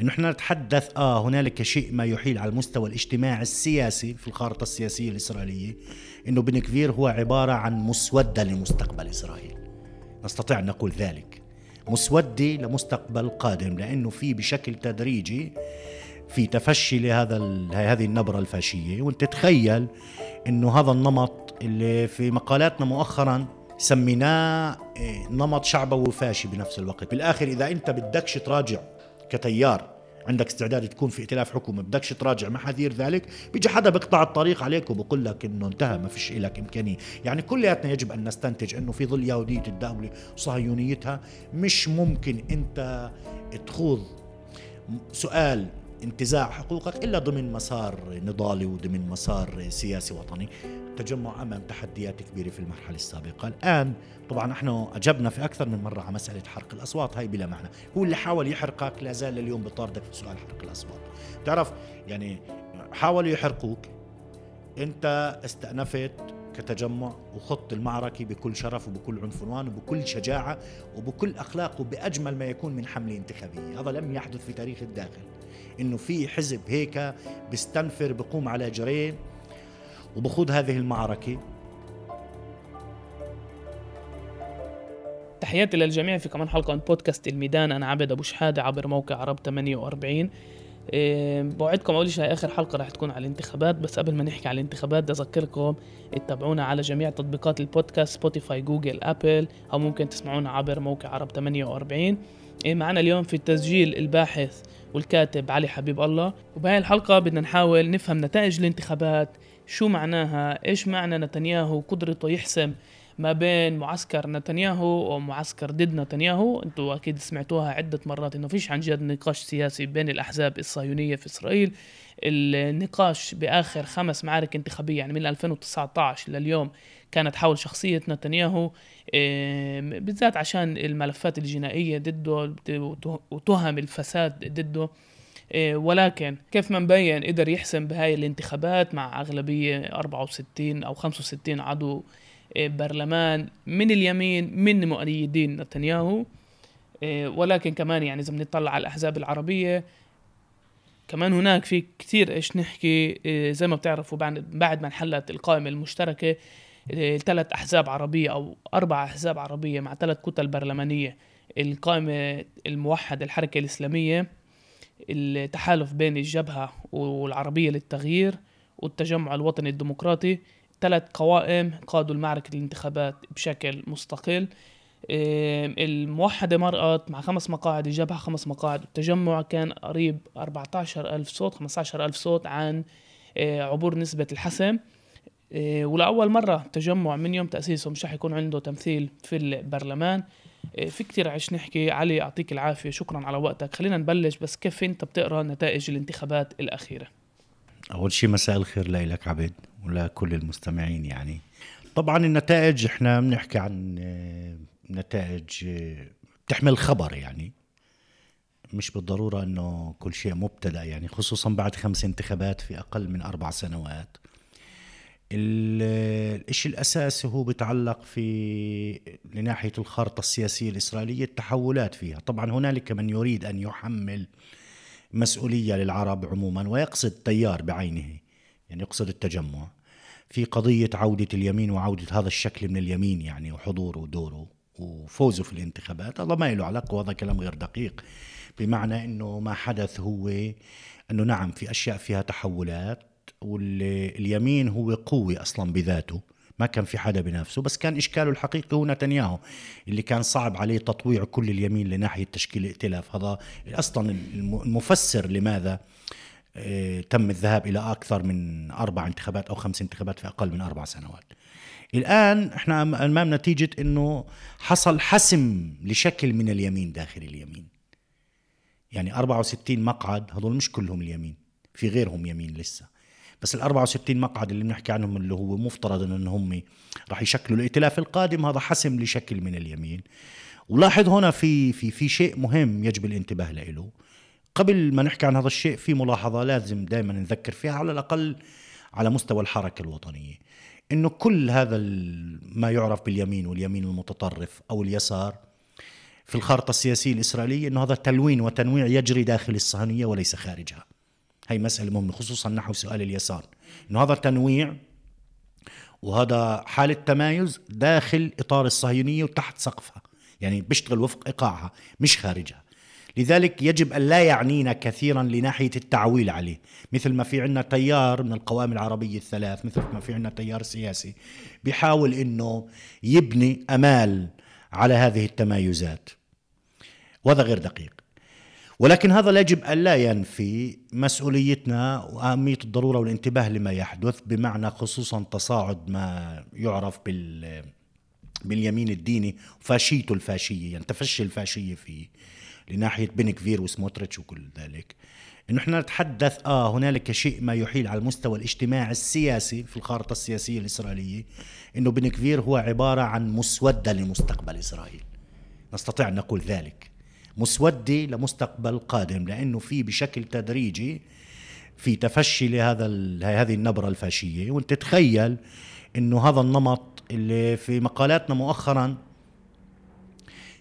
إنه إحنا نتحدث آه هنالك شيء ما يحيل على المستوى الاجتماعي السياسي في الخارطة السياسية الإسرائيلية إنه بن كفير هو عبارة عن مسودة لمستقبل إسرائيل. نستطيع أن نقول ذلك. مسودة لمستقبل قادم لأنه في بشكل تدريجي في تفشي لهذا هذه النبرة الفاشية. وأنت تخيل إنه هذا النمط اللي في مقالاتنا مؤخرا سميناه إيه، نمط شعبوي فاشي بنفس الوقت. بالآخر إذا أنت بدكش تراجع كتيار. عندك استعداد تكون في ائتلاف حكومه بدكش تراجع محاذير ذلك؟ بيجي حدا بيقطع الطريق عليك وبقول لك إنه انتهى ما فيش لك إمكانية. يعني كلياتنا يجب أن نستنتج إنه في ظل يهودية الدولة وصهيونيتها مش ممكن أنت تخوض سؤال انتزاع حقوقك إلا ضمن مسار نضالي وضمن مسار سياسي وطني. التجمع امام تحديات كبيرة في المرحلة السابقة. الآن طبعا إحنا أجبنا في أكثر من مرة على مسألة حرق الأصوات هاي بلا معنى. هو اللي حاول يحرقك لا زال اليوم بطاردك في سؤال حرق الأصوات. تعرف يعني حاولوا يحرقوك أنت استأنفت كتجمع وخط المعركة بكل شرف وبكل عنفوان وبكل شجاعة وبكل أخلاق وبأجمل ما يكون من حملة انتخابية. هذا لم يحدث في تاريخ الداخل. إنه في حزب هيك بيستنفر بقوم على جرين وبخوض هذه المعركة. تحياتي للجميع في كمان حلقة من بودكاست الميدان. أنا عبد أبو شحادة عبر موقع عرب 48 إيه بوعدكم أولش هاي آخر حلقة راح تكون على الانتخابات بس قبل ما نحكي على الانتخابات بدي أذكركم تتابعونا على جميع تطبيقات البودكاست Spotify Google Apple أو ممكن تسمعونا عبر موقع عرب 48 إيه معنا اليوم في التسجيل الباحث والكاتب علي حبيب الله. وبهاي الحلقة بدنا نحاول نفهم نتائج الانتخابات شو معناها إيش معنى نتنياهو قدرته يحسم ما بين معسكر نتنياهو ومعسكر ضد نتنياهو. أنتم أكيد سمعتوها عدة مرات إنه فيش عن جد نقاش سياسي بين الأحزاب الصهيونية في إسرائيل. النقاش بآخر خمس معارك انتخابية يعني من 2019 لليوم كانت حول شخصية نتنياهو بالذات عشان الملفات الجنائية ضده وتهم الفساد ضده. إيه، ولكن كيف ما مبين قدر يحسم بهاي الانتخابات مع أغلبية 64 أو 65 عضو برلمان من اليمين من مؤيدين نتنياهو. إيه، ولكن كمان يعني إذا بنطلع على الأحزاب العربية كمان هناك في كتير إيش نحكي زي ما بتعرفوا بعد ما انحلت القائمة المشتركة ثلاث أحزاب عربية أو أربع أحزاب عربية مع ثلاث كتل برلمانية. القائمة الموحدة الحركة الإسلامية التحالف بين الجبهة والعربية للتغيير والتجمع الوطني الديمقراطي. ثلاث قوائم قادوا المعركة الانتخابات بشكل مستقل. الموحدة مرقت مع خمس مقاعد الجبهة خمس مقاعد. التجمع كان قريب 14 ألف صوت 15 ألف صوت عن آه، عبور نسبة الحسم. آه، ولأول مرة تجمع من يوم تأسيسه مش رح يكون عنده تمثيل في البرلمان. إيه، في كتير عش نحكي. علي يعطيك العافية. شكرا على وقتك. خلينا نبلش. بس كيف أنت بتقرأ نتائج الانتخابات الأخيرة؟ أول شيء مساء الخير لك عبد ولكل المستمعين يعني. طبعا النتائج إحنا بنحكي عن آه، نتائج آه، بتحمل خبر يعني. مش بالضرورة إنه كل شيء مبتدأ يعني خصوصا بعد خمس انتخابات في أقل من أربع سنوات. الشيء الأساسي هو بيتعلق في لناحية الخارطة السياسية الإسرائيلية التحولات فيها. طبعا هنالك من يريد أن يحمل مسؤولية للعرب عموما ويقصد تيار بعينه يعني يقصد التجمع في قضية عودة اليمين وعودة هذا الشكل من اليمين يعني وحضوره ودوره وفوزه في الانتخابات. هذا ما له علاقة وهذا كلام غير دقيق بمعنى أنه ما حدث هو أنه نعم في أشياء فيها تحولات واليمين هو قوي أصلا بذاته. ما كان في حدا بنافسه بس كان إشكاله الحقيقي هو نتنياهو اللي كان صعب عليه تطويع كل اليمين لناحية تشكيل ائتلاف هذا أصلا المفسر لماذا آه، تم الذهاب إلى أكثر من أربع انتخابات أو خمس انتخابات في أقل من أربع سنوات. الآن إحنا أمام نتيجة إنه حصل حسم لشكل من اليمين داخل اليمين. يعني 64 مقعد هذول مش كلهم اليمين، في غيرهم يمين لسه. بس ال 64 مقعد اللي بنحكي عنهم اللي هو مفترض ان هم راح يشكلوا الائتلاف القادم هذا حسم لشكل من اليمين. ولاحظ هنا في في في شيء مهم يجب الانتباه له. قبل ما نحكي عن هذا الشيء في ملاحظة لازم دائما نذكر فيها على الأقل على مستوى الحركة الوطنية. إنه كل هذا ما يعرف باليمين واليمين المتطرف أو اليسار في الخارطة السياسية الإسرائيلية أنه هذا تلوين وتنويع يجري داخل الصهيونية وليس خارجها. هي مسألة مهمة خصوصا نحو سؤال اليسار. أنه هذا تنويع وهذا حالة تمايز داخل إطار الصهيونية وتحت سقفها يعني بيشتغل وفق إيقاعها مش خارجها. لذلك يجب أن لا يعنينا كثيرا لناحية التعويل عليه. مثل ما في عنا تيار من القوائم العربية الثلاث مثل ما في عنا تيار سياسي بيحاول أنه يبني أمال على هذه التمايزات. وهذا غير دقيق. ولكن هذا لا يجب أن لا ينفي مسؤوليتنا وأهمية الضرورة والانتباه لما يحدث بمعنى خصوصا تصاعد ما يعرف بال باليمين الديني وفاشيته الفاشية يعني تفشي الفاشية فيه لناحية بن كفير وسموتريتش وكل ذلك. انه إحنا نتحدث آه هنالك شيء ما يحيل على المستوى الاجتماعي السياسي في الخارطة السياسية الإسرائيلية إنه بن كفير هو عبارة عن مسودة لمستقبل إسرائيل. نستطيع أن نقول ذلك. مسودة لمستقبل قادم لأنه في بشكل تدريجي في تفشي لهذا هذه النبرة الفاشية. وأنت تخيل إنه هذا النمط اللي في مقالاتنا مؤخرا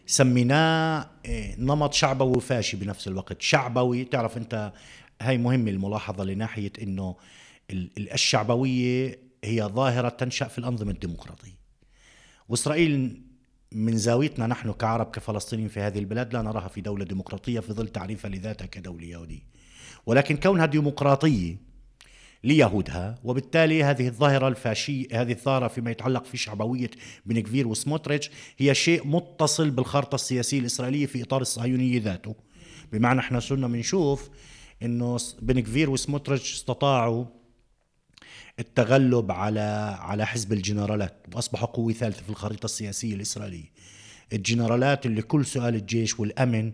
سميناه إيه، نمط شعبوي وفاشي بنفس الوقت. شعبوي تعرف أنت هاي مهمة الملاحظة لناحية إنه الشعبوية هي ظاهرة تنشأ في الأنظمة الديمقراطية. وإسرائيل من زاويتنا نحن كعرب كفلسطينيين في هذه البلاد لا نراها في دولة ديمقراطية في ظل تعريفها لذاتها كدولة يهودية. ولكن كونها ديمقراطية ليهودها وبالتالي هذه الظاهرة الفاشية هذه الثارة فيما يتعلق في شعبوية بن كفير وسموتريتش هي شيء متصل بالخارطة السياسية الإسرائيلية في إطار الصهيونية ذاته. بمعنى إحنا صرنا بنشوف إنه بن كفير وسموتريتش استطاعوا التغلب على على حزب الجنرالات. واصبحوا قوه ثالثه في الخريطة السياسية الإسرائيلية. الجنرالات اللي كل سؤال الجيش والأمن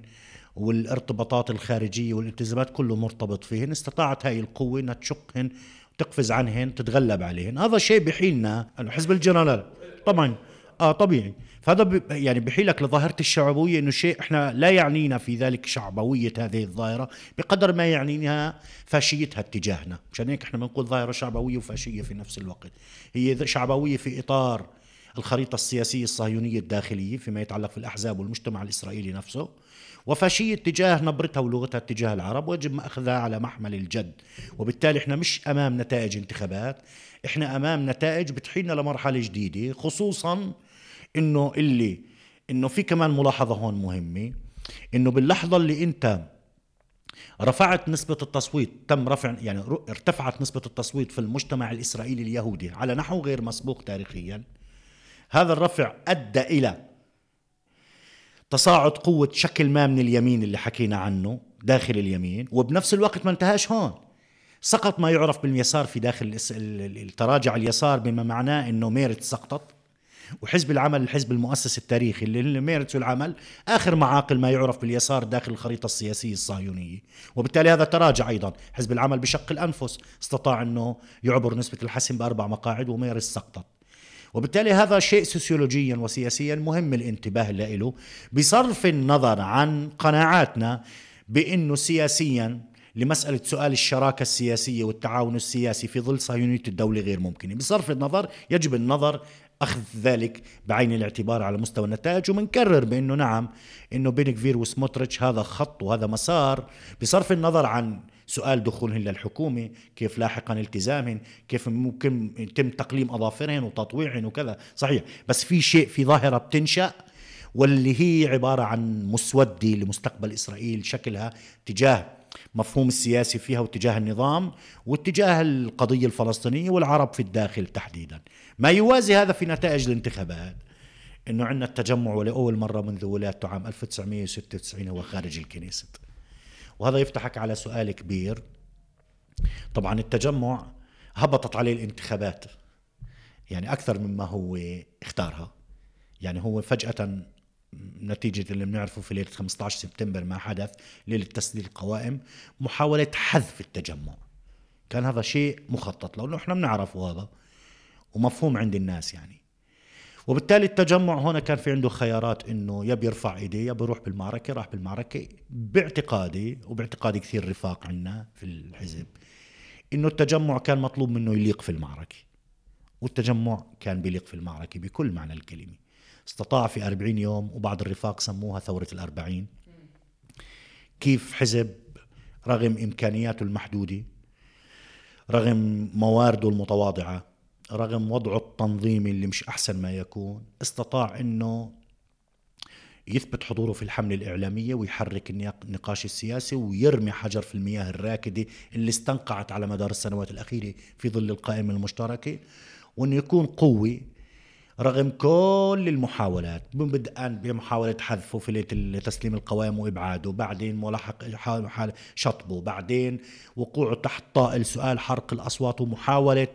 والارتباطات الخارجية والالتزامات كله مرتبط فيهن استطاعت هاي القوة إنها تشقهن تقفز عنهن تتغلب عليهن. هذا شيء بحيلنا حزب الجنرالات طبعا آه طبيعي. فهذا يعني بحيلك لظاهرة الشعبوية إنه شيء إحنا لا يعنينا في ذلك شعبوية هذه الظاهرة بقدر ما يعنيها فاشيتها اتجاهنا. مشان هيك إحنا بنقول ظاهرة شعبوية وفاشية في نفس الوقت. هي شعبوية في إطار الخريطة السياسية الصهيونية الداخلية فيما يتعلق في الأحزاب والمجتمع الإسرائيلي نفسه. وفاشية تجاه نبرتها ولغتها تجاه العرب ويجب أخذها على محمل الجد. وبالتالي إحنا مش أمام نتائج انتخابات إحنا أمام نتائج بتحيلنا لمرحلة جديدة خصوصا إنه اللي إنه في كمان ملاحظة هون مهمة. إنه باللحظة اللي أنت رفعت نسبة التصويت تم رفع يعني ارتفعت نسبة التصويت في المجتمع الإسرائيلي اليهودي على نحو غير مسبوق تاريخيا هذا الرفع أدى إلى تصاعد قوة شكل ما من اليمين اللي حكينا عنه داخل اليمين وبنفس الوقت ما انتهاش هون. سقط ما يعرف باليسار في داخل التراجع اليسار بما معناه إنه ميرت سقطت. وحزب العمل الحزب المؤسس التاريخي اللي ميرت العمل آخر معاقل ما يعرف باليسار داخل الخريطة السياسية الصهيونية. وبالتالي هذا تراجع أيضا. حزب العمل بشق الأنفس استطاع إنه يعبر نسبة الحسم بأربع مقاعد وميرت سقطت وبالتالي هذا شيء سوسيولوجيا وسياسيا مهم الانتباه له بصرف النظر عن قناعاتنا بأنه سياسيا لمسألة سؤال الشراكة السياسية والتعاون السياسي في ظل صهيونية الدولة غير ممكنة. بصرف النظر يجب النظر أخذ ذلك بعين الاعتبار على مستوى النتائج ومنكرر بأنه نعم أنه بين كفير وسموتريتش هذا خط وهذا مسار. بصرف النظر عن سؤال دخولهن للحكومة كيف لاحقا التزامهن كيف ممكن يتم تقليم أظافرهن وتطويعهن وكذا. صحيح بس في شيء في ظاهرة بتنشأ واللي هي عبارة عن مسودة لمستقبل إسرائيل شكلها تجاه مفهوم السياسي فيها واتجاه النظام واتجاه القضية الفلسطينية والعرب في الداخل تحديدا. ما يوازي هذا في نتائج الانتخابات. إنه عندنا التجمع ولأول مرة منذ ولادته عام 1996 هو خارج الكنيسة. وهذا يفتحك على سؤال كبير. طبعا التجمع هبطت عليه الانتخابات يعني أكثر مما هو اختارها. يعني هو فجأة نتيجة اللي بنعرفه في ليلة 15 سبتمبر ما حدث ليلة تسديد القوائم محاولة حذف التجمع. كان هذا شيء مخطط له نحن بنعرفه هذا ومفهوم عند الناس يعني. وبالتالي التجمع هنا كان في عنده خيارات إنه يا بيرفع إيديه يا بيروح بالمعركة راح بالمعركة باعتقادي وباعتقاد كثير رفاق عنا في الحزب إنه التجمع كان مطلوب منه يليق في المعركة والتجمع كان بيليق في المعركة بكل معنى الكلمة. استطاع في أربعين يوم وبعض الرفاق سموها ثورة الأربعين. كيف حزب رغم إمكانياته المحدودة رغم موارده المتواضعة رغم وضعه التنظيمي اللي مش أحسن ما يكون استطاع أنه يثبت حضوره في الحملة الإعلامية ويحرك النقاش السياسي ويرمي حجر في المياه الراكدة اللي استنقعت على مدار السنوات الأخيرة في ظل القائمة المشتركة وأنه يكون قوي رغم كل المحاولات بدءا بمحاولة حذفه في تسليم القوائم وإبعاده بعدين ملاحق شطبه بعدين وقوعه تحت طائل سؤال حرق الأصوات ومحاولة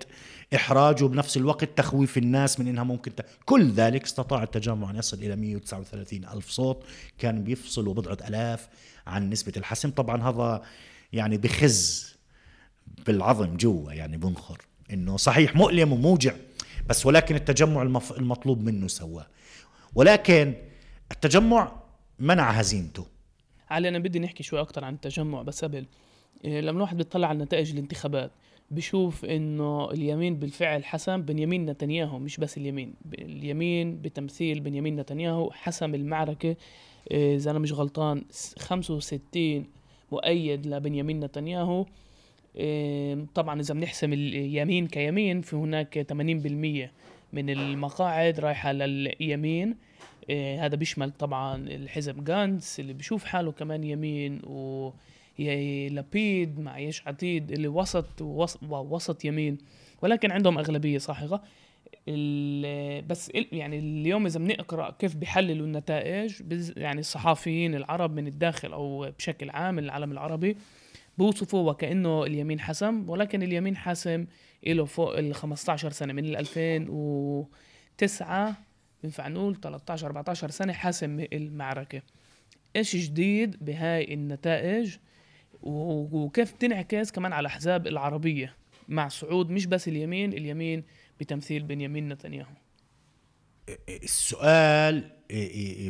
إحراجه بنفس الوقت تخويف الناس من إنها ممكن ت... كل ذلك استطاع التجمع أن يصل إلى 139 ألف صوت كان بيفصلوا بضعة ألاف عن نسبة الحسم. طبعا هذا يعني بخز بالعظم جوا يعني بنخر إنه صحيح مؤلم وموجع. بس ولكن التجمع. المطلوب منه سواه. ولكن التجمع منع هزيمته. علي أنا بدي نحكي شوي أكثر عن التجمع بس قبل. إيه، لما الواحد بيطلع على نتائج الانتخابات بشوف إنه اليمين بالفعل حسم بنيامين نتنياهو مش بس اليمين. اليمين بتمثيل بنيامين نتنياهو حسم المعركة إيه، إذا أنا مش غلطان 65 مؤيد لبنيامين نتنياهو. طبعا إذا بنحسم اليمين كيمين في هناك 80% من المقاعد رايحة لليمين. إيه، هذا بيشمل طبعا الحزب جانس اللي بيشوف حاله كمان يمين و لبيد مع يش عتيد اللي وسط وسط يمين. ولكن عندهم أغلبية ساحقه بس يعني اليوم إذا بنقرأ كيف بيحللوا النتائج يعني الصحافيين العرب من الداخل أو بشكل عام العالم العربي بوصفوا وكأنه اليمين حسم ولكن اليمين حاسم له فوق ال 15 سنة من ال 2009 ينفع نقول 13 14 سنة حاسم المعركة. إيش جديد بهاي النتائج؟ وكيف تنعكس كمان على الأحزاب العربية مع صعود مش بس اليمين اليمين بتمثيل بنيامين نتنياهو؟ السؤال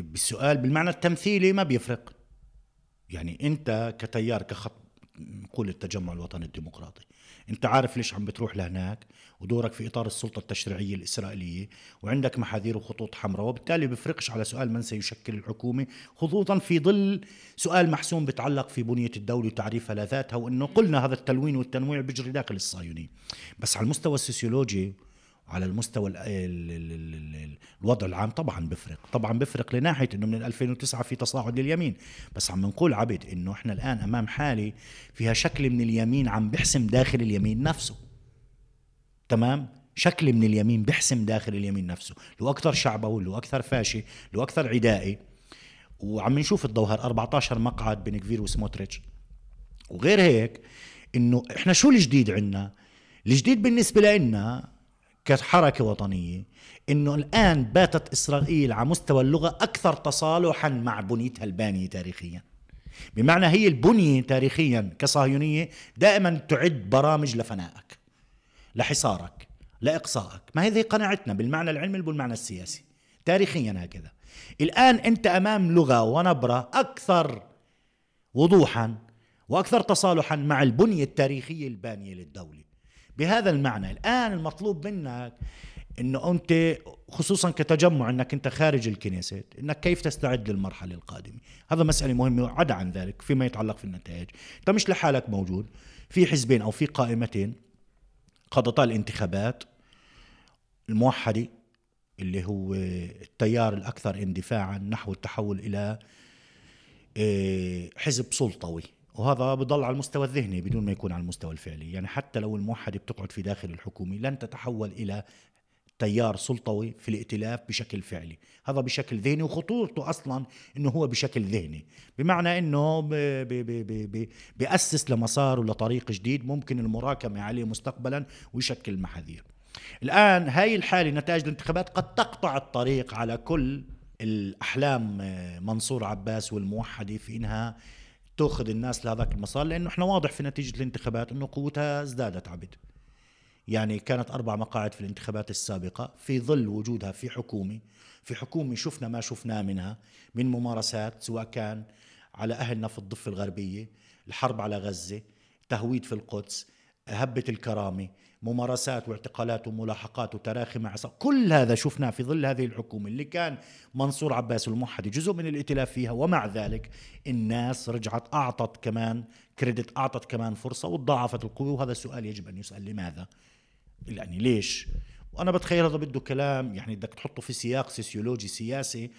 بالسؤال بالمعنى التمثيلي ما بيفرق. يعني أنت كتيار كخط نقول التجمع الوطني الديمقراطي. انت عارف ليش عم بتروح لهناك؟ ودورك في إطار السلطة التشريعية الإسرائيلية وعندك محاذير وخطوط حمراء وبالتالي بفرقش على سؤال من سيشكل الحكومة خصوصا في ظل سؤال محسوم بتعلق في بنية الدولة وتعريفها لذاتها وإنه قلنا هذا التلوين والتنويع بيجري داخل الصهيونية. بس على المستوى السوسيولوجي على المستوى ال ال ال ال الوضع العام طبعا بفرق. طبعا بفرق لناحية إنه من 2009 في تصاعد لليمين. بس عم نقول عبد إنه إحنا الآن أمام حالة فيها شكل من اليمين عم بحسم داخل اليمين نفسه. تمام؟ شكل من اليمين بحسم داخل اليمين نفسه. لو أكثر شعبوي لو أكثر فاشي لو أكثر عدائي. وعم نشوف الظهر 14 مقعد بين بن كفير وسموتريتش. وغير هيك إنه إحنا شو الجديد عندنا؟ الجديد بالنسبة لنا كحركة وطنية إنه الآن باتت إسرائيل على مستوى اللغة أكثر تصالحا مع بنيتها ألبانية تاريخيا. بمعنى هي البنية تاريخيا كصهيونية دائما تعد برامج لفنائك لحصارك لإقصائك. ما هذه قناعتنا بالمعنى العلمي والمعنى السياسي؟ تاريخيا هكذا. الآن أنت أمام لغة ونبرة أكثر وضوحا وأكثر تصالحا مع البنية التاريخية البانية للدولة. بهذا المعنى. الآن المطلوب منك إنه أنت خصوصا كتجمع إنك أنت خارج الكنيسة إنك كيف تستعد للمرحلة القادمة؟ هذا مسألة مهمة عدا عن ذلك فيما يتعلق في النتائج. أنت مش لحالك موجود في حزبين أو في قائمتين قضتا الانتخابات الموحدة اللي هو التيار الأكثر اندفاعا نحو التحول إلى آه، حزب سلطوي. وهذا بضل على المستوى الذهني بدون ما يكون على المستوى الفعلي. يعني حتى لو الموحدة بتقعد في داخل الحكومة لن تتحول إلى تيار سلطوي في الائتلاف بشكل فعلي. هذا بشكل ذهني وخطورته أصلا أنه هو بشكل ذهني. بمعنى أنه بي بي بي بيأسس لمسار ولطريق جديد ممكن المراكمة عليه مستقبلا ويشكل محاذير. الآن هاي الحالة نتائج الانتخابات قد تقطع الطريق على كل الأحلام منصور عباس والموحدة في إنها تاخذ الناس لهذاك المسار لأنه إحنا واضح في نتيجة الانتخابات إنه قوتها ازدادت عبد. يعني كانت أربع مقاعد في الانتخابات السابقة في ظل وجودها في حكومه في حكومه شفنا ما شفناه منها من ممارسات سواء كان على أهلنا في الضفة الغربية الحرب على غزة تهويد في القدس هبة الكرامة ممارسات واعتقالات وملاحقات وتراخي مع. كل هذا شفناه في ظل هذه الحكومة اللي كان منصور عباس الموحدي جزء من الائتلاف فيها ومع ذلك الناس رجعت أعطت كمان كريدت أعطت كمان فرصة وتضاعفت القوة. وهذا السؤال يجب أن يسأل لماذا؟ يعني ليش؟ وأنا بتخيل هذا بده كلام يعني بدك تحطه في سياق سيسيولوجي سياسي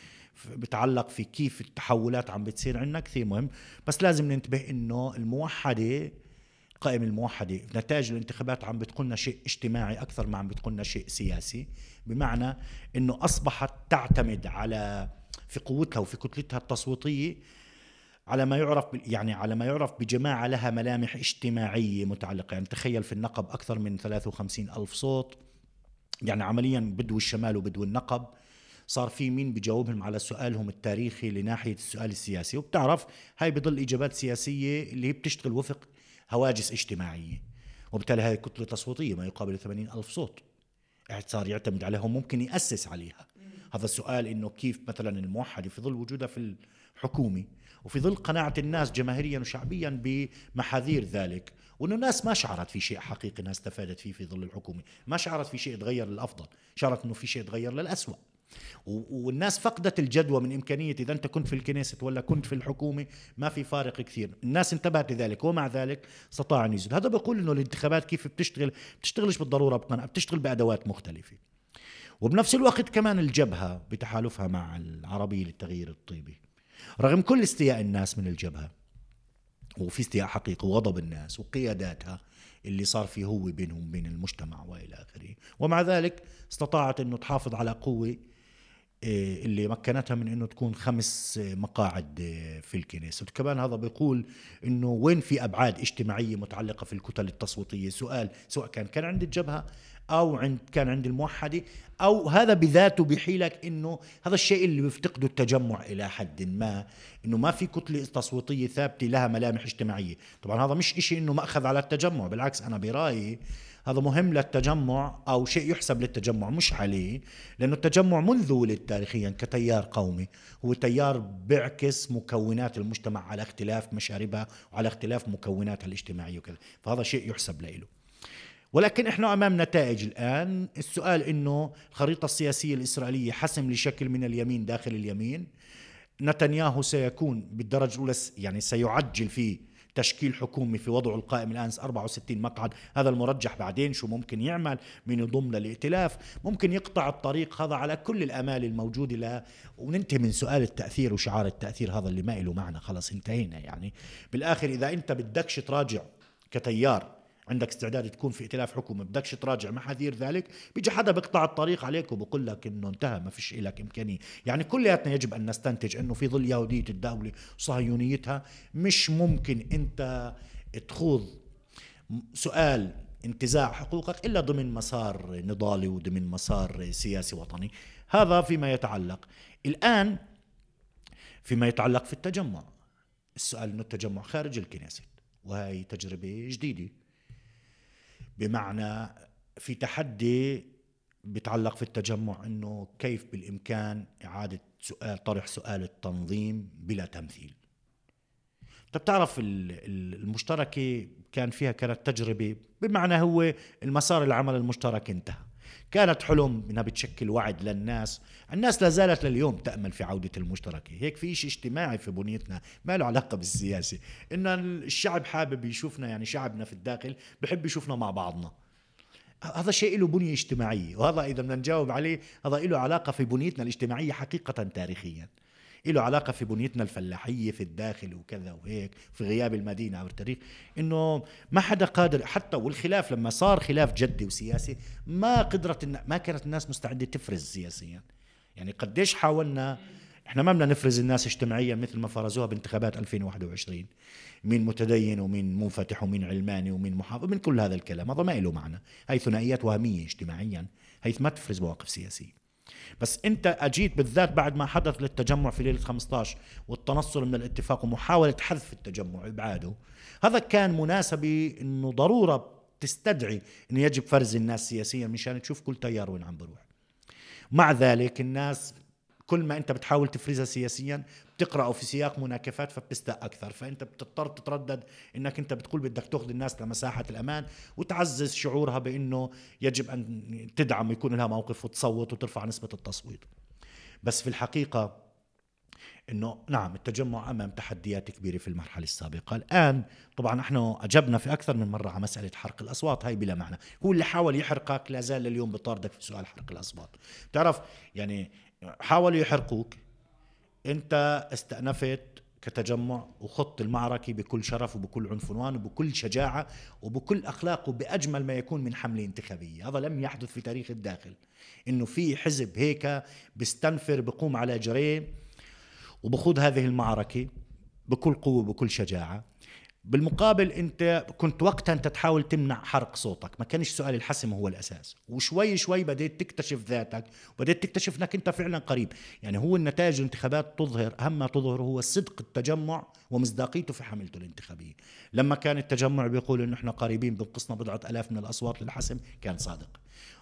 بتعلق في كيف التحولات عم بتصير. عندنا كثير مهم بس لازم ننتبه إنه الموحدة القائمة الموحدة. نتائج الانتخابات عم بتقولنا شيء اجتماعي أكثر ما عم بتقولنا شيء سياسي بمعنى أنه أصبحت تعتمد على في قوتها وفي كتلتها التصويتية على ما يعرف يعني على ما يعرف بجماعة لها ملامح اجتماعية متعلقة. يعني تخيل في النقب أكثر من 53 ألف صوت. يعني عمليا بدو الشمال وبدو النقب. صار في مين بجاوبهم على سؤالهم التاريخي لناحية السؤال السياسي. وبتعرف هاي بضل إجابات سياسية اللي هي بتشتغل وفق هواجس اجتماعية وبالتالي هاي كتلة تصويتية ما يقابل 80 ألف صوت. صار يعتمد عليها وممكن يأسس عليها. هذا السؤال إنه كيف مثلا الموحده في ظل وجودها في الحكومة وفي ظل قناعة الناس جماهيريا وشعبيا بمحاذير ذلك. وإنه الناس ما شعرت في شيء حقيقي الناس استفادت فيه في ظل الحكومة. ما شعرت في شيء تغير للأفضل. شعرت إنه في شيء تغير للاسوء والناس فقدت الجدوى من إمكانية إذا أنت كنت في الكنيسة ولا كنت في الحكومة ما في فارق كثير. الناس انتبهت لذلك ومع ذلك استطاع أن يزيد. هذا بقول أنه الانتخابات كيف بتشتغل بتشتغلش بالضرورة بقناعة بتشتغل بأدوات مختلفة. وبنفس الوقت كمان الجبهة بتحالفها مع العربية للتغيير الطيبي. رغم كل استياء الناس من الجبهة وفي استياء حقيقي وغضب الناس وقياداتها اللي صار في هو بينهم وبين المجتمع وإلى آخره. ومع ذلك استطاعت إنه تحافظ على قوة اللي مكنتها من إنه تكون خمس مقاعد إيه، في الكنيسة. كمان هذا بيقول إنه وين في أبعاد اجتماعية متعلقة في الكتل التصويتية؟ سؤال سواء كان كان عند الجبهة أو عند كان عند الموحدة أو هذا بذاته بيحيلك إنه هذا الشيء اللي بيفتقده التجمع إلى حد ما إنه ما في كتلة تصويتية ثابتة لها ملامح اجتماعية. طبعا هذا مش إشي إنه مأخذ على التجمع بالعكس أنا برأيي هذا مهم للتجمع أو شيء يحسب للتجمع مش عليه لأنه التجمع منذ ولد تاريخيا كتيار قومي. هو تيار بيعكس مكونات المجتمع على اختلاف مشاربها وعلى اختلاف مكوناتها الاجتماعية وكذا. فهذا شيء يحسب له ولكن إحنا أمام نتائج الآن السؤال إنه الخريطة السياسية الإسرائيلية حسم لشكل من اليمين داخل اليمين. نتنياهو سيكون بالدرجة الأولى يعني سيعجل في تشكيل حكومي في وضعه القائم الآن 64 مقعد. هذا المرجح بعدين شو ممكن يعمل من يضم للائتلاف ممكن يقطع الطريق هذا على كل الأمال الموجودة له وننتهي من سؤال التأثير وشعار التأثير هذا اللي ما له معنى. خلص انتهينا يعني. بالآخر إذا أنت بدكش تراجع كتيار عندك استعداد تكون في ائتلاف حكومة بدكش تراجع محاذير ذلك؟ بيجي حدا بيقطع الطريق عليك وبقول لك إنه انتهى ما فيش لك إمكانية. يعني كلياتنا يجب أن نستنتج إنه في ظل يهودية الدولة وصهيونيتها مش ممكن أنت تخوض سؤال انتزاع حقوقك إلا ضمن مسار نضالي وضمن مسار سياسي وطني. هذا فيما يتعلق. الآن فيما يتعلق في التجمع. السؤال إنه التجمع خارج الكنيسة وهي تجربة جديدة. بمعنى في تحدي بيتعلق في التجمع إنه كيف بالإمكان إعادة سؤال طرح سؤال التنظيم بلا تمثيل. طب تعرف المشتركة كان فيها كانت تجربة بمعنى هو المسار العمل المشترك انتهى. كانت حلم إنها بتشكل وعد للناس. الناس لا زالت لليوم تأمل في عودة المشتركه هيك في شيء اجتماعي في بنيتنا ما له علاقة بالسياسة. إن الشعب حابب يشوفنا يعني شعبنا في الداخل بحب يشوفنا مع بعضنا. هذا شيء له بنية اجتماعية وهذا إذا بدنا نجاوب عليه هذا له علاقة في بنيتنا الاجتماعية حقيقة تاريخيا. له علاقة في بنيتنا الفلاحية في الداخل وكذا وهيك في غياب المدينة أو التاريخ إنه ما حدا قادر حتى والخلاف لما صار خلاف جدي وسياسي ما قدرت ما كانت الناس مستعدة تفرز سياسيا. يعني قديش حاولنا إحنا ما بدنا نفرز الناس اجتماعيا مثل ما فرزوها بانتخابات 2021 مين متدين ومين منفتح ومين علماني ومين محافظ من كل هذا الكلام هذا ما له معنى. هاي ثنائيات وهمية اجتماعيا. حيث ما تفرز مواقف سياسية. بس انت اجيت بالذات بعد ما حدث للتجمع في ليلة 15 والتنصل من الاتفاق ومحاولة حذف التجمع إبعاده هذا كان مناسبه إنه ضرورة تستدعي انه يجب فرز الناس سياسيا مشان تشوف كل تيار وين عم بروح. مع ذلك الناس كل ما انت بتحاول تفرزها سياسيا بتقراه في سياق مناكفات فبتستاء أكثر. فأنت بتضطر تتردد إنك أنت بتقول بدك تأخذ الناس لمساحة الأمان وتعزز شعورها بأنه يجب أن تدعم يكون لها موقف وتصوت وترفع نسبة التصويت. بس في الحقيقة إنه نعم التجمع أمام تحديات كبيرة في المرحلة السابقة، الآن طبعا إحنا أجبنا في أكثر من مرة على مسألة حرق الأصوات هاي بلا معنى، هو اللي حاول يحرقك لا زال لليوم بطاردك في سؤال حرق الأصوات، بتعرف يعني حاولوا يحرقوك. انت استأنفت كتجمع وخط المعركة بكل شرف وبكل عنفوان وبكل شجاعة وبكل أخلاق وبأجمل ما يكون من حملة انتخابية. هذا لم يحدث في تاريخ الداخل. إنه في حزب هيك بيستنفر بقوم على جريه وبخوض هذه المعركة بكل قوة وبكل شجاعة. بالمقابل انت كنت وقتها انت تحاول تمنع حرق صوتك. ما كانش سؤال الحسم هو الأساس. وشوي شوي بديت تكتشف ذاتك وبديت تكتشف انك انت فعلا قريب. يعني هو النتائج الانتخابات تظهر أهم ما تظهر هو صدق التجمع ومصداقيته في حملته الانتخابية. لما كان التجمع بيقول إنه إحنا قريبين بنقصنا بضعة آلاف من الأصوات للحسم كان صادق.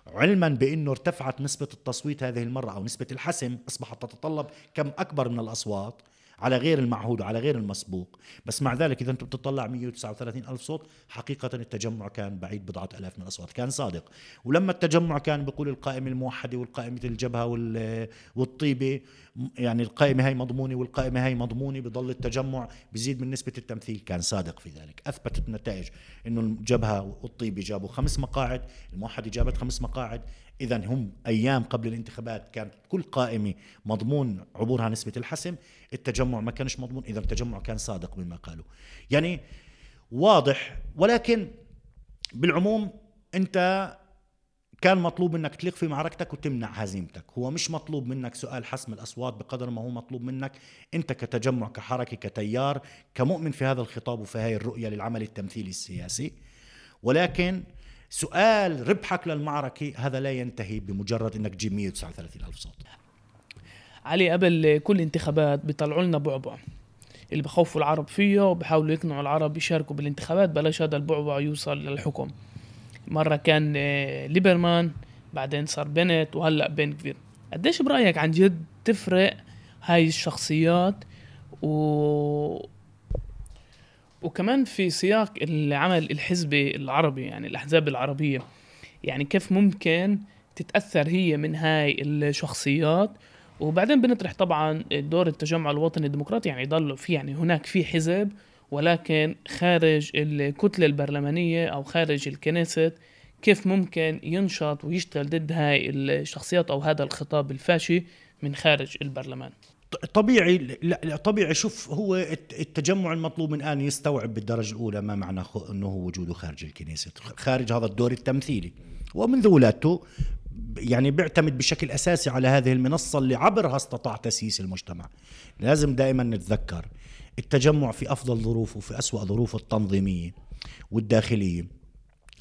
علما بإنه ارتفعت نسبة التصويت هذه المرة أو نسبة الحسم أصبحت تتطلب كم أكبر من الأصوات على غير المعهود وعلى غير المسبوق. بس مع ذلك إذا أنت بتطلع 139 ألف صوت حقيقة التجمع كان بعيد بضعة ألاف من الأصوات كان صادق. ولما التجمع كان بيقول القائمة الموحدة والقائمة الجبهة والطيبة يعني القائمة هاي مضمونة والقائمة هاي مضمونة بضل التجمع بزيد من نسبة التمثيل. كان صادق في ذلك. أثبتت النتائج أنه الجبهة والطيبة جابوا خمس مقاعد الموحدة جابت خمس مقاعد. اذا هم أيام قبل الانتخابات كانت كل قائمة مضمون عبورها نسبة الحسم. التجمع ما كانش مضمون إذا التجمع كان صادق بما قالوا. يعني واضح ولكن بالعموم أنت كان مطلوب منك تليق في معركتك وتمنع هزيمتك. هو مش مطلوب منك سؤال حسم الأصوات بقدر ما هو مطلوب منك أنت كتجمع كحركة كتيار كمؤمن في هذا الخطاب وفي هذه الرؤية للعمل التمثيلي السياسي. ولكن سؤال ربحك للمعركة هذا لا ينتهي بمجرد أنك تجيب 139 ألف صوت. علي قبل كل انتخابات بيطلعوا لنا بعبع. اللي بخوفوا العرب فيه وبحاولوا يقنعوا العرب يشاركوا بالانتخابات بلاش هذا البعبع يوصل للحكم. مرة كان آه، ليبرمان بعدين صار بنت وهلأ بن كفير قديش برأيك عن جد تفرق هاي الشخصيات؟ و وكمان في سياق العمل الحزبي العربي يعني الأحزاب العربية. يعني كيف ممكن تتأثر هي من هاي الشخصيات وبعدين بنطرح طبعا دور التجمع الوطني الديمقراطي يعني يضل في يعني هناك في حزب ولكن خارج الكتلة البرلمانية أو خارج الكنيست كيف ممكن ينشط ويشتغل ضد هاي الشخصيات أو هذا الخطاب الفاشي من خارج البرلمان؟ طبيعي لا طبيعي. شوف هو التجمع المطلوب من الان يستوعب بالدرجة الأولى ما معنى إنه هو وجوده خارج الكنيسه خارج هذا الدور التمثيلي. ومنذ ولادته يعني بيعتمد بشكل أساسي على هذه المنصة اللي عبرها استطاع تأسيس المجتمع. لازم دائما نتذكر التجمع في أفضل ظروفه وفي أسوأ ظروفه التنظيمية والداخلية.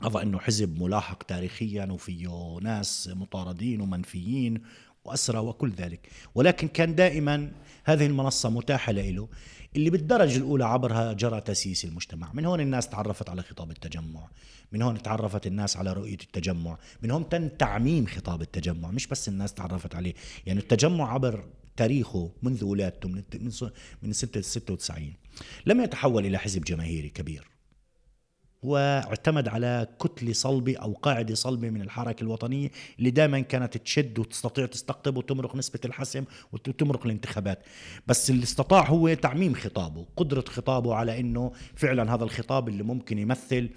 أظن أنه حزب ملاحق تاريخيا وفيه ناس مطاردين ومنفيين وأسرى وكل ذلك. ولكن كان دائما هذه المنصة متاحة له. اللي بالدرجة الأولى عبرها جرى تسييس المجتمع. من هون الناس تعرفت على خطاب التجمع. من هون تعرفت الناس على رؤية التجمع. من هون تم تعميم خطاب التجمع. مش بس الناس تعرفت عليه. يعني التجمع عبر تاريخه منذ ولادته من من سنة 96 لم يتحول إلى حزب جماهيري كبير. واعتمد على كتلة صلبة أو قاعدة صلبة من الحركة الوطنية اللي دائما كانت تشد وتستطيع تستقطب وتمرق نسبة الحسم وتمرق الانتخابات. بس اللي استطاع هو تعميم خطابه قدرة خطابه على أنه فعلا هذا الخطاب اللي ممكن يمثل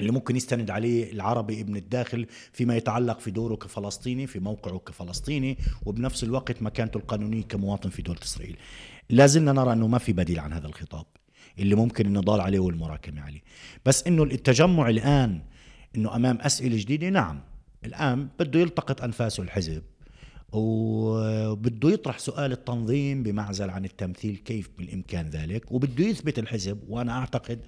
اللي ممكن يستند عليه العربي ابن الداخل فيما يتعلق في دوره كفلسطيني في موقعه كفلسطيني وبنفس الوقت مكانته القانونية كمواطن في دولة إسرائيل. لازلنا نرى أنه ما في بديل عن هذا الخطاب. اللي ممكن النضال عليه والمراكمة عليه بس إنه التجمع الآن إنه أمام أسئلة جديدة نعم الآن بده يلتقط أنفاسه الحزب وبده يطرح سؤال التنظيم بمعزل عن التمثيل كيف بالإمكان ذلك وبده يثبت الحزب وأنا أعتقد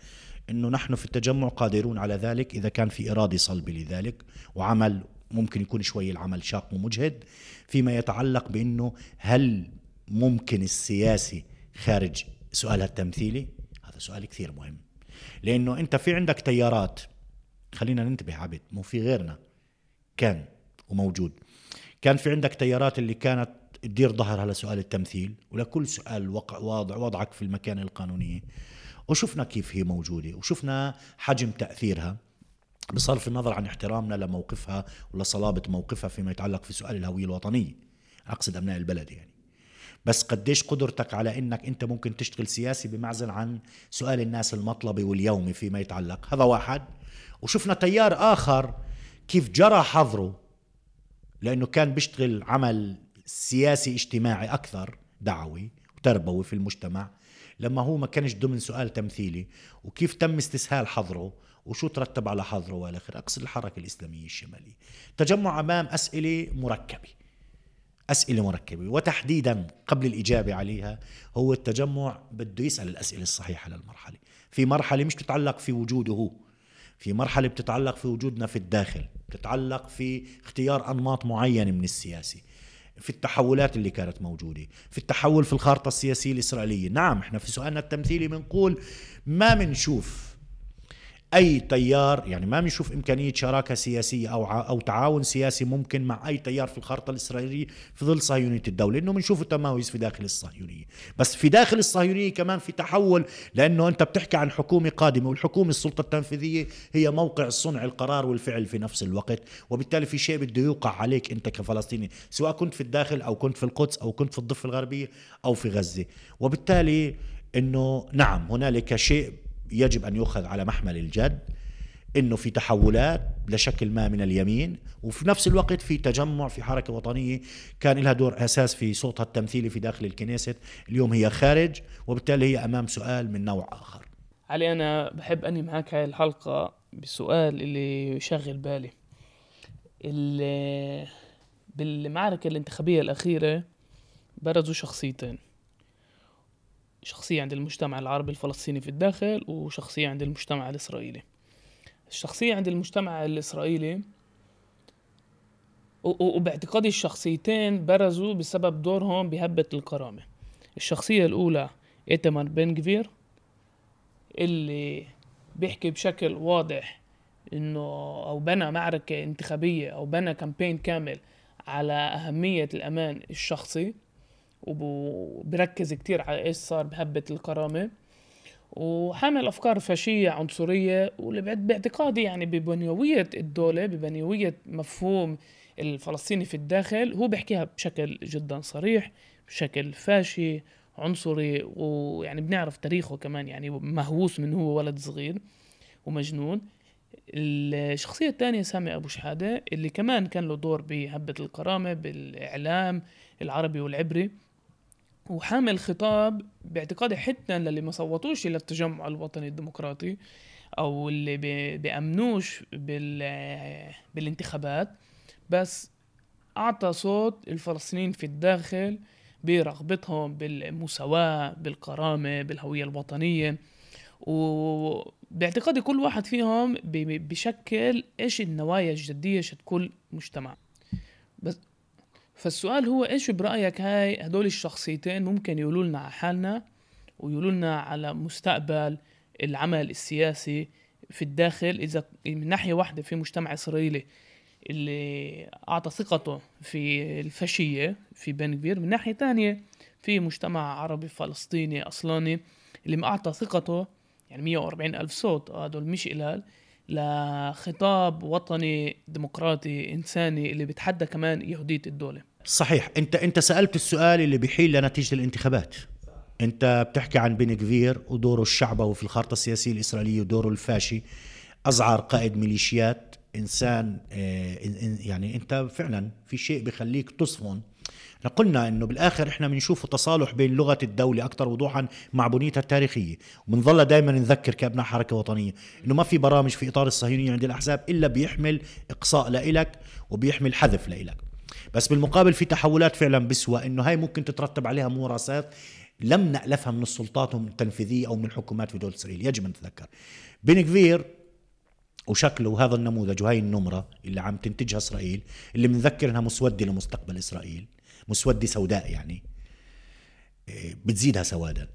إنه نحن في التجمع قادرون على ذلك إذا كان في إرادة صلبة لذلك وعمل ممكن يكون شوي العمل شاق ومجهد فيما يتعلق بإنه هل ممكن السياسي خارج سؤالها التمثيلي؟ هذا سؤال كثير مهم. لأنه أنت في عندك تيارات. خلينا ننتبه عبد مو في غيرنا. كان وموجود. كان في عندك تيارات اللي كانت تدير ظهرها لسؤال التمثيل ولكل سؤال وقع واضع وضعك في المكان القانونية. وشفنا كيف هي موجودة وشفنا حجم تأثيرها. بصرف النظر عن احترامنا لموقفها ولصلابة موقفها فيما يتعلق في سؤال الهوية الوطنية. أقصد أبناء البلد يعني. بس قديش قدرتك على إنك أنت ممكن تشتغل سياسي بمعزل عن سؤال الناس المطلبي واليومي فيما يتعلق؟ هذا واحد. وشفنا تيار آخر كيف جرى حظره لأنه كان بيشتغل عمل سياسي اجتماعي أكثر دعوي وتربوي في المجتمع لما هو ما كانش ضمن سؤال تمثيلي. وكيف تم استسهال حظره وشو ترتب على حظره وإلى آخره؟ أقصد الحركة الإسلامية الشمالية. تجمع أمام أسئلة مركبة. أسئلة مركبة. وتحديدا قبل الإجابة عليها هو التجمع بده يسأل الأسئلة الصحيحة للمرحلة. في مرحلة مش تتعلق في وجوده في مرحلة بتتعلق في وجودنا في الداخل. بتتعلق في اختيار أنماط معينة من السياسي في التحولات اللي كانت موجودة. في التحول في الخارطة السياسية الإسرائيلية. نعم إحنا في سؤالنا التمثيلي بنقول ما بنشوف أي تيار يعني ما بنشوف إمكانية شراكة سياسية أو أو تعاون سياسي ممكن مع أي تيار في الخارطة الإسرائيلية في ظل صهيونية الدولة إنه بنشوف تمايز في داخل الصهيونية. بس في داخل الصهيونية كمان في تحول لأنه أنت بتحكي عن حكومة قادمة والحكومة السلطة التنفيذية هي موقع صنع القرار والفعل في نفس الوقت وبالتالي في شيء بده يوقع عليك أنت كفلسطيني سواء كنت في الداخل أو كنت في القدس أو كنت في الضفة الغربية أو في غزة. وبالتالي إنه نعم هنالك شيء يجب أن يؤخذ على محمل الجد إنه في تحولات لشكل ما من اليمين وفي نفس الوقت في تجمع في حركة وطنية كان لها دور أساس في صوتها التمثيلي في داخل الكنيست. اليوم هي خارج وبالتالي هي أمام سؤال من نوع آخر. علي أنا بحب اني معك هاي الحلقة بسؤال اللي يشغل بالي. اللي بالمعركة الانتخابية الأخيرة برزوا شخصيتين. شخصية عند المجتمع العربي الفلسطيني في الداخل وشخصية عند المجتمع الإسرائيلي. الشخصية عند المجتمع الإسرائيلي وباعتقادي الشخصيتين برزوا بسبب دورهم بهبة الكرامة. الشخصية الأولى إيتمر بن جفير اللي بيحكي بشكل واضح إنه أو بنى معركة انتخابية أو بنى كامبين كامل على أهمية الأمان الشخصي. وبركز كتير على إيش صار بهبة الكرامة. وحامل أفكار فاشية عنصرية واللي باعتقادي يعني ببنيوية الدولة ببنيوية مفهوم الفلسطيني في الداخل هو بيحكيها بشكل جدا صريح بشكل فاشي عنصري ويعني بنعرف تاريخه كمان يعني مهووس من هو ولد صغير ومجنون. الشخصية الثانية سامي أبو شحادة اللي كمان كان له دور بهبة الكرامة بالإعلام العربي والعبري. وحامل خطاب باعتقادي حتى للي ما صوتوش إلى التجمع الوطني الديمقراطي أو اللي بيأمنوش بال بالانتخابات بس أعطى صوت الفلسطينيين في الداخل برغبتهم بالمساواة بالكرامة بالهوية الوطنية. وباعتقادي كل واحد فيهم بشكل إيش النوايا الجدية شد كل مجتمع. بس فالسؤال هو إيش برأيك هاي هدول الشخصيتين ممكن يقولوا لنا على حالنا ويقولوا لنا على مستقبل العمل السياسي في الداخل؟ إذا من ناحية واحدة في مجتمع إسرائيلي اللي أعطى ثقته في الفاشية في بن كبير من ناحية تانية في مجتمع عربي فلسطيني أصلاني اللي ما أعطى ثقته يعني 140 ألف صوت هدول مش قلال. لخطاب وطني ديمقراطي إنساني اللي بيتحدى كمان يهوديه الدولة. صحيح. أنت أنت سألت السؤال اللي بيحيل لنتيجة الانتخابات. أنت بتحكي عن بن كفير ودوره الشعبوي في الخارطة السياسية الإسرائيلية ودوره الفاشي. أزعر قائد ميليشيات إنسان آه، يعني أنت فعلا في شيء بخليك تصفن إحنا قلنا إنه بالآخر إحنا بنشوف تصالح بين لغة الدولة أكثر وضوحا مع بنيتها التاريخية. وبنظل دائما نذكر كأبناء حركة وطنية إنه ما في برامج في إطار الصهيونية عند الأحزاب إلا بيحمل إقصاء لإلك وبيحمل حذف لإلك. بس بالمقابل في تحولات فعلا بسوى إنه هاي ممكن تترتب عليها ممارسات لم نألفها من السلطات التنفيذية أو من الحكومات في دولة إسرائيل. يجب أن نتذكر. بن كفير وشكله هذا النموذج وهي النمرة اللي عم تنتجها إسرائيل اللي بنذكر إنها مسودة لمستقبل إسرائيل. مسودة سوداء يعني. إيه، بتزيدها سوادا.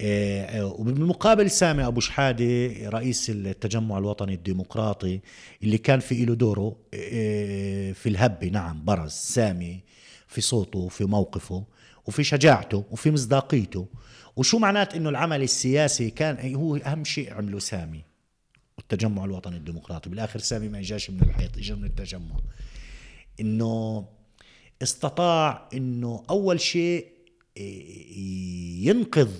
إيه، وبالمقابل سامي أبو شحادة رئيس التجمع الوطني الديمقراطي اللي كان في له دوره إيه، في الهبة نعم برز سامي في صوته وفي موقفه وفي شجاعته وفي مصداقيته. وشو معنات إنه العمل السياسي كان هو أهم شيء عمله سامي والتجمع الوطني الديمقراطي. بالآخر سامي ما إجاش من الحيط اجى من التجمع. إنه استطاع إنه أول شيء ينقذ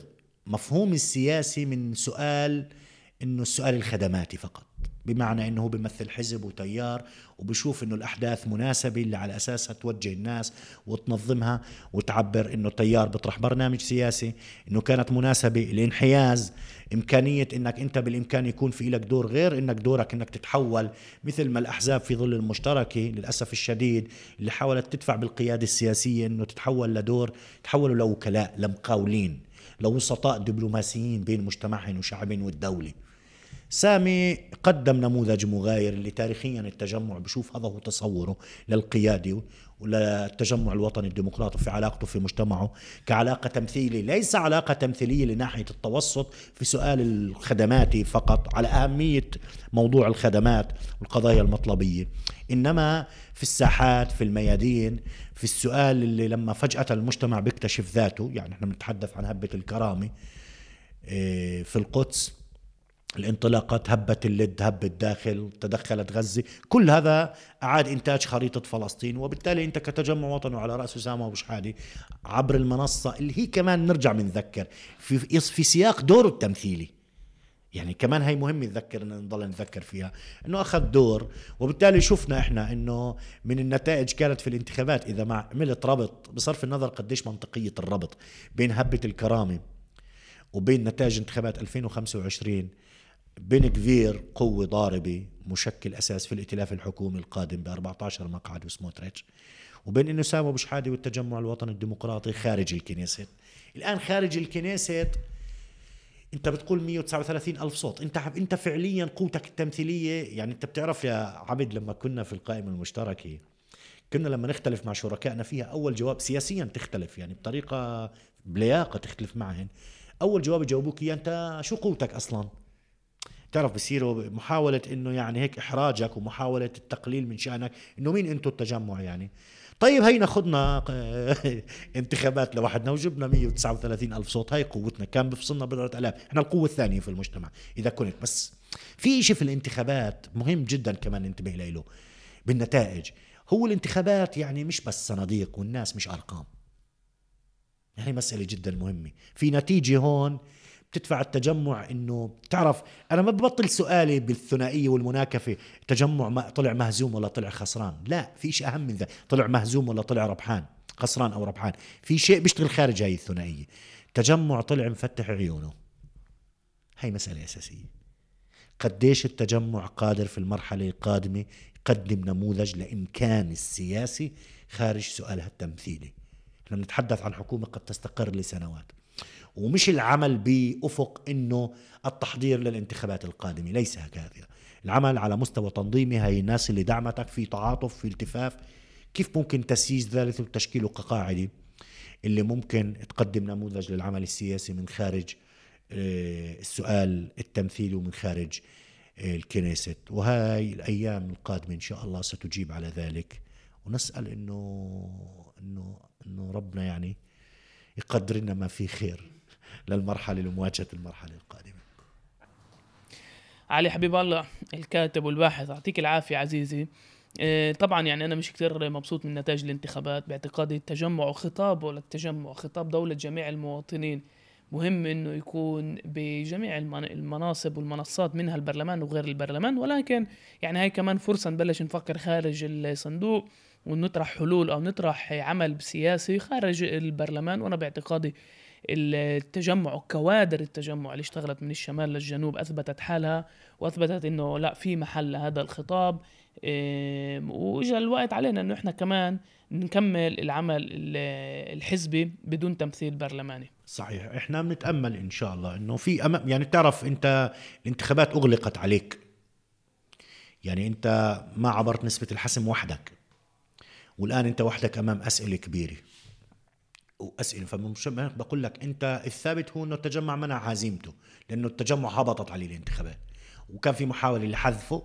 مفهوم السياسي من سؤال إنه السؤال الخدماتي فقط. بمعنى إنه هو بيمثل حزب وتيار وبشوف إنه الأحداث مناسبة اللي على اساسها توجه الناس وتنظمها وتعبر إنه تيار بيطرح برنامج سياسي إنه كانت مناسبة الانحياز إمكانية إنك أنت بالإمكان يكون في لك دور غير إنك دورك إنك تتحول مثل ما الأحزاب في ظل المشتركه للأسف الشديد اللي حاولت تدفع بالقيادة السياسية إنه تتحول لدور تحولوا لوكلاء لمقاولين لوسطاء دبلوماسيين بين مجتمعهم وشعبهم والدولة. سامي قدم نموذج مغاير اللي تاريخيا التجمع بشوف هذا هو تصوره للقيادة وللتجمع الوطني الديمقراطي في علاقته في مجتمعه كعلاقة تمثيلية ليس علاقة تمثيلية لناحية التوسط في سؤال الخدمات فقط على أهمية موضوع الخدمات والقضايا المطلبية. إنما في الساحات في الميادين في السؤال اللي لما فجأة المجتمع بيكتشف ذاته يعني إحنا بنتحدث عن هبة الكرامة إيه، في القدس الانطلاقات هبت اللد هب الداخل تدخلت غزة. كل هذا أعاد إنتاج خريطة فلسطين وبالتالي أنت كتجمع وطني على رأس أسامة أبو شحادة عبر المنصة اللي هي كمان نرجع بنذكر في, في سياق دوره التمثيلي. يعني كمان هي مهم نذكر نضل نذكر فيها إنه أخذ دور وبالتالي شفنا إحنا إنه من النتائج كانت في الانتخابات إذا ما عملت ربط بصرف النظر قديش منطقية الربط بين هبة الكرامة وبين نتائج انتخابات 2025 بن كفير قوة ضاربة مشكل أساس في الائتلاف الحكومي القادم ب 14 مقعد وسموتريتش. وبين إنه سامو بشحادي والتجمع الوطني الديمقراطي خارج الكنيست. الآن خارج الكنيست أنت بتقول 139 ألف صوت. أنت أنت فعليا قوتك التمثيلية يعني أنت بتعرف يا عبد لما كنا في القائمه المشتركه كنا لما نختلف مع شركائنا فيها أول جواب سياسيا تختلف يعني بطريقة بلياقة تختلف معهم أول جواب يجاوبوك إياه أنت شو قوتك أصلا؟ تعرف بصيروا محاولة إنه يعني هيك إحراجك ومحاولة التقليل من شأنك إنه مين أنتم التجمع يعني؟ طيب هينا خدنا انتخابات لوحدنا وجبنا 139 ألف صوت هاي قوتنا كان بفصلنا بضعة ألاف إحنا القوة الثانية في المجتمع إذا كنت. بس في شيء في الانتخابات مهم جدا كمان ننتبه له بالنتائج. هو الانتخابات يعني مش بس صناديق والناس مش أرقام. يعني مسألة جدا مهمة. في نتيجة هون بتدفع التجمع إنه تعرف أنا ما ببطل سؤالي بالثنائية والمناكفة تجمع ما طلع مهزوم ولا طلع خسران؟ لا في شيء أهم من ذا طلع مهزوم ولا طلع ربحان خسران أو ربحان في شيء بيشتغل خارج هاي الثنائية. تجمع طلع مفتح عيونه. هاي مسألة أساسية. قديش التجمع قادر في المرحلة القادمة يقدم نموذج لإمكان السياسي خارج سؤالها التمثيلي؟ إحنا بنتحدث عن حكومة قد تستقر لسنوات. ومش العمل بأفق أنه التحضير للانتخابات القادمة ليس هكذا. العمل على مستوى تنظيمي هاي الناس اللي دعمتك في تعاطف في التفاف كيف ممكن تسييس ذلك وتشكيله كقاعدة اللي ممكن تقدم نموذج للعمل السياسي من خارج آه، السؤال التمثيلي ومن خارج آه، الكنيست. وهاي الأيام القادمة إن شاء الله ستجيب على ذلك. ونسأل إنه إنه إنه ربنا يعني يقدر لنا ما فيه خير. للمرحلة لمواجهة المرحلة القادمة. علي حبيب الله الكاتب والباحث يعطيك العافية عزيزي. آه، طبعا يعني أنا مش كثير مبسوط من نتائج الانتخابات باعتقادي التجمع وخطابه للتجمع خطاب دولة جميع المواطنين. مهم إنه يكون بجميع المناصب والمنصات منها البرلمان وغير البرلمان. ولكن يعني هاي كمان فرصة نبلش نفكر خارج الصندوق ونطرح حلول أو نطرح عمل سياسي خارج البرلمان. وأنا باعتقادي التجمع وكوادر التجمع اللي اشتغلت من الشمال للجنوب أثبتت حالها وأثبتت إنه لا في محل لهذا الخطاب. واجا الوقت علينا إنه إحنا كمان نكمل العمل الحزبي بدون تمثيل برلماني. صحيح. إحنا بنتأمل إن شاء الله إنه في أمام يعني تعرف أنت الانتخابات أغلقت عليك. يعني أنت ما عبرت نسبة الحسم وحدك. والآن أنت وحدك أمام أسئلة كبيرة. وأسئلة. فمش بقول لك أنت الثابت هو أنه التجمع منع هزيمته لأنه التجمع هبطت عليه الانتخابات. وكان في محاولة لحذفه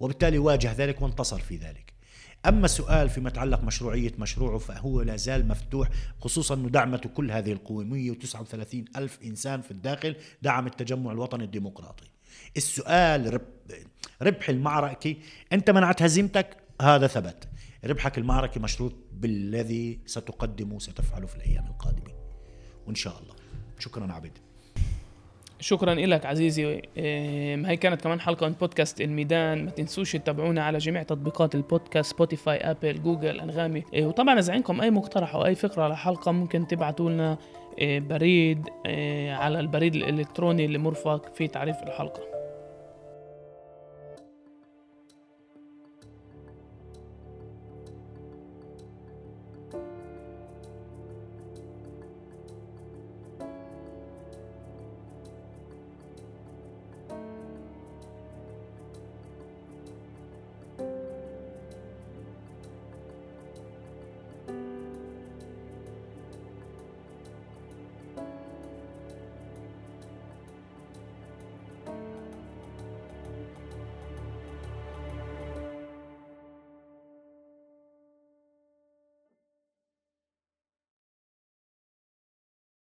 وبالتالي واجه ذلك وانتصر في ذلك. أما سؤال فيما يتعلق مشروعية مشروعه فهو لا زال مفتوح خصوصا أنه دعمته كل هذه القوة 139 ألف إنسان في الداخل دعم التجمع الوطني الديمقراطي. السؤال رب ربح المعركة أنت منعت هزيمتك؟ هذا ثبت. ربحك المعركة مشروط بالذي ستقدمه ستفعله في الأيام القادمة. وإن شاء الله. شكرا عبد شكرا لك عزيزي. هاي كانت كمان حلقة من بودكاست الميدان. ما تنسوش تتابعونا على جميع تطبيقات البودكاست Spotify Apple Google أنغامي. إيه، وطبعا إذا عندكم أي مقترح أو أي فكرة على حلقة ممكن تبعتوا لنا إيه، بريد إيه، على البريد الإلكتروني اللي مرفق في تعريف الحلقة.